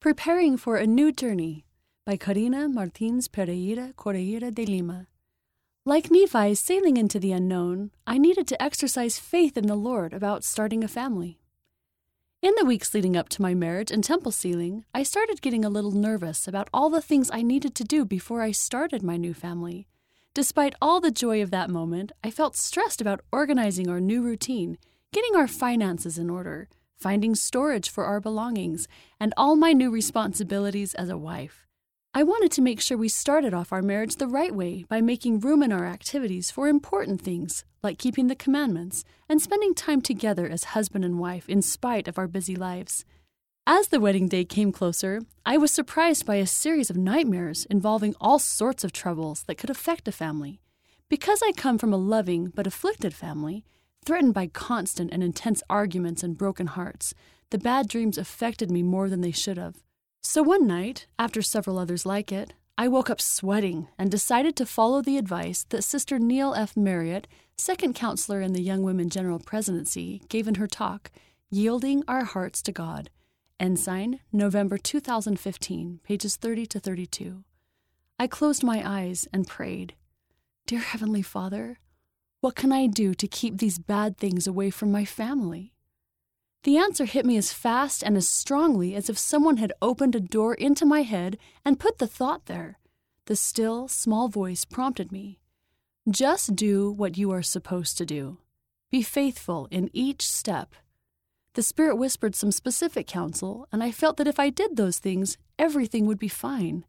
Preparing for a New Journey by Karina Martins Pereira Correira de Lima. Like Nephi sailing into the unknown, I needed to exercise faith in the Lord about starting a family. In the weeks leading up to my marriage and temple sealing, I started getting a little nervous about all the things I needed to do before I started my new family. Despite all the joy of that moment, I felt stressed about organizing our new routine, getting our finances in order, finding storage for our belongings, and all my new responsibilities as a wife. I wanted to make sure we started off our marriage the right way by making room in our activities for important things like keeping the commandments and spending time together as husband and wife in spite of our busy lives. As the wedding day came closer, I was surprised by a series of nightmares involving all sorts of troubles that could affect a family. Because I come from a loving but afflicted family, Threatened by constant and intense arguments and broken hearts, the bad dreams affected me more than they should have. So one night, after several others like it, I woke up sweating and decided to follow the advice that Sister Neill F. Marriott, second counselor in the Young Women General Presidency, gave in her talk, Yielding Our Hearts to God. Ensign, November 2015, pages 30 to 32. I closed my eyes and prayed Dear Heavenly Father, what can I do to keep these bad things away from my family? The answer hit me as fast and as strongly as if someone had opened a door into my head and put the thought there. The still, small voice prompted me Just do what you are supposed to do. Be faithful in each step. The Spirit whispered some specific counsel, and I felt that if I did those things, everything would be fine.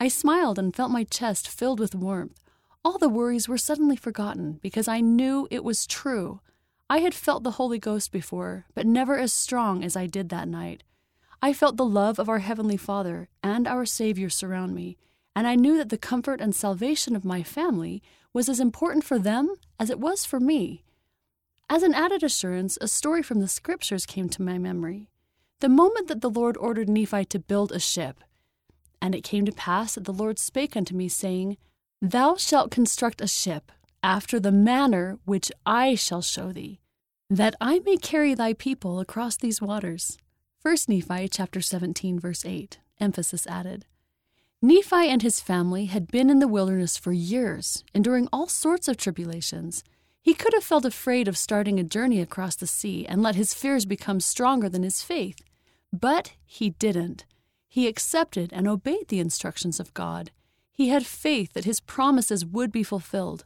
I smiled and felt my chest filled with warmth, all the worries were suddenly forgotten because I knew it was true. I had felt the Holy Ghost before, but never as strong as I did that night. I felt the love of our Heavenly Father and our Savior surround me, and I knew that the comfort and salvation of my family was as important for them as it was for me. As an added assurance, a story from the Scriptures came to my memory. The moment that the Lord ordered Nephi to build a ship, and it came to pass that the Lord spake unto me, saying, Thou shalt construct a ship after the manner which I shall show thee, that I may carry thy people across these waters. 1 Nephi chapter 17 verse 8. Emphasis added. Nephi and his family had been in the wilderness for years, enduring all sorts of tribulations. He could have felt afraid of starting a journey across the sea and let his fears become stronger than his faith. But he didn't. He accepted and obeyed the instructions of God. He had faith that his promises would be fulfilled.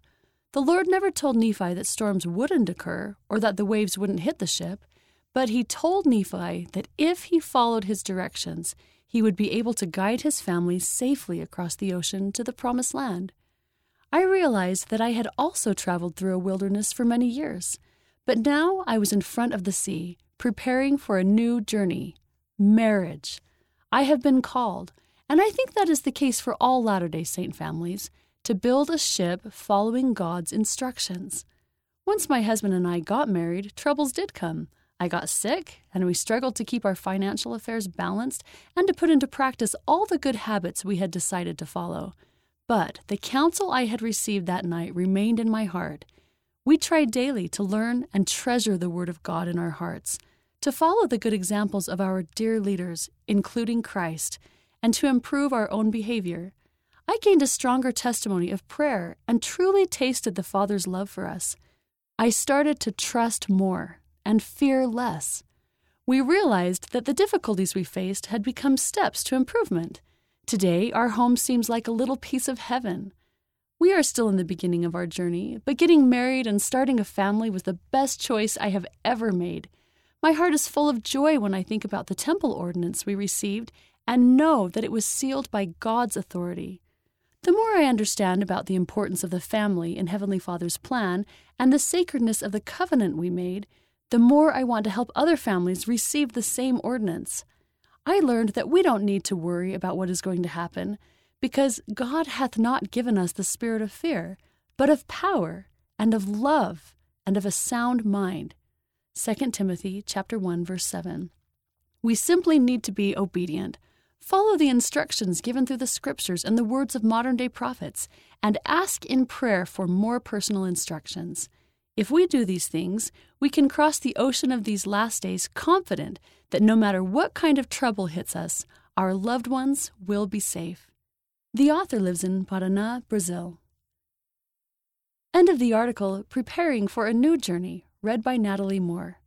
The Lord never told Nephi that storms wouldn't occur or that the waves wouldn't hit the ship, but he told Nephi that if he followed his directions, he would be able to guide his family safely across the ocean to the promised land. I realized that I had also traveled through a wilderness for many years, but now I was in front of the sea, preparing for a new journey marriage. I have been called. And I think that is the case for all Latter day Saint families to build a ship following God's instructions. Once my husband and I got married, troubles did come. I got sick, and we struggled to keep our financial affairs balanced and to put into practice all the good habits we had decided to follow. But the counsel I had received that night remained in my heart. We tried daily to learn and treasure the Word of God in our hearts, to follow the good examples of our dear leaders, including Christ, and to improve our own behavior. I gained a stronger testimony of prayer and truly tasted the Father's love for us. I started to trust more and fear less. We realized that the difficulties we faced had become steps to improvement. Today, our home seems like a little piece of heaven. We are still in the beginning of our journey, but getting married and starting a family was the best choice I have ever made. My heart is full of joy when I think about the temple ordinance we received and know that it was sealed by God's authority. The more I understand about the importance of the family in Heavenly Father's plan and the sacredness of the covenant we made, the more I want to help other families receive the same ordinance. I learned that we don't need to worry about what is going to happen, because God hath not given us the spirit of fear, but of power and of love and of a sound mind. 2 Timothy chapter 1 verse 7. We simply need to be obedient Follow the instructions given through the scriptures and the words of modern day prophets, and ask in prayer for more personal instructions. If we do these things, we can cross the ocean of these last days confident that no matter what kind of trouble hits us, our loved ones will be safe. The author lives in Paraná, Brazil. End of the article Preparing for a New Journey, read by Natalie Moore.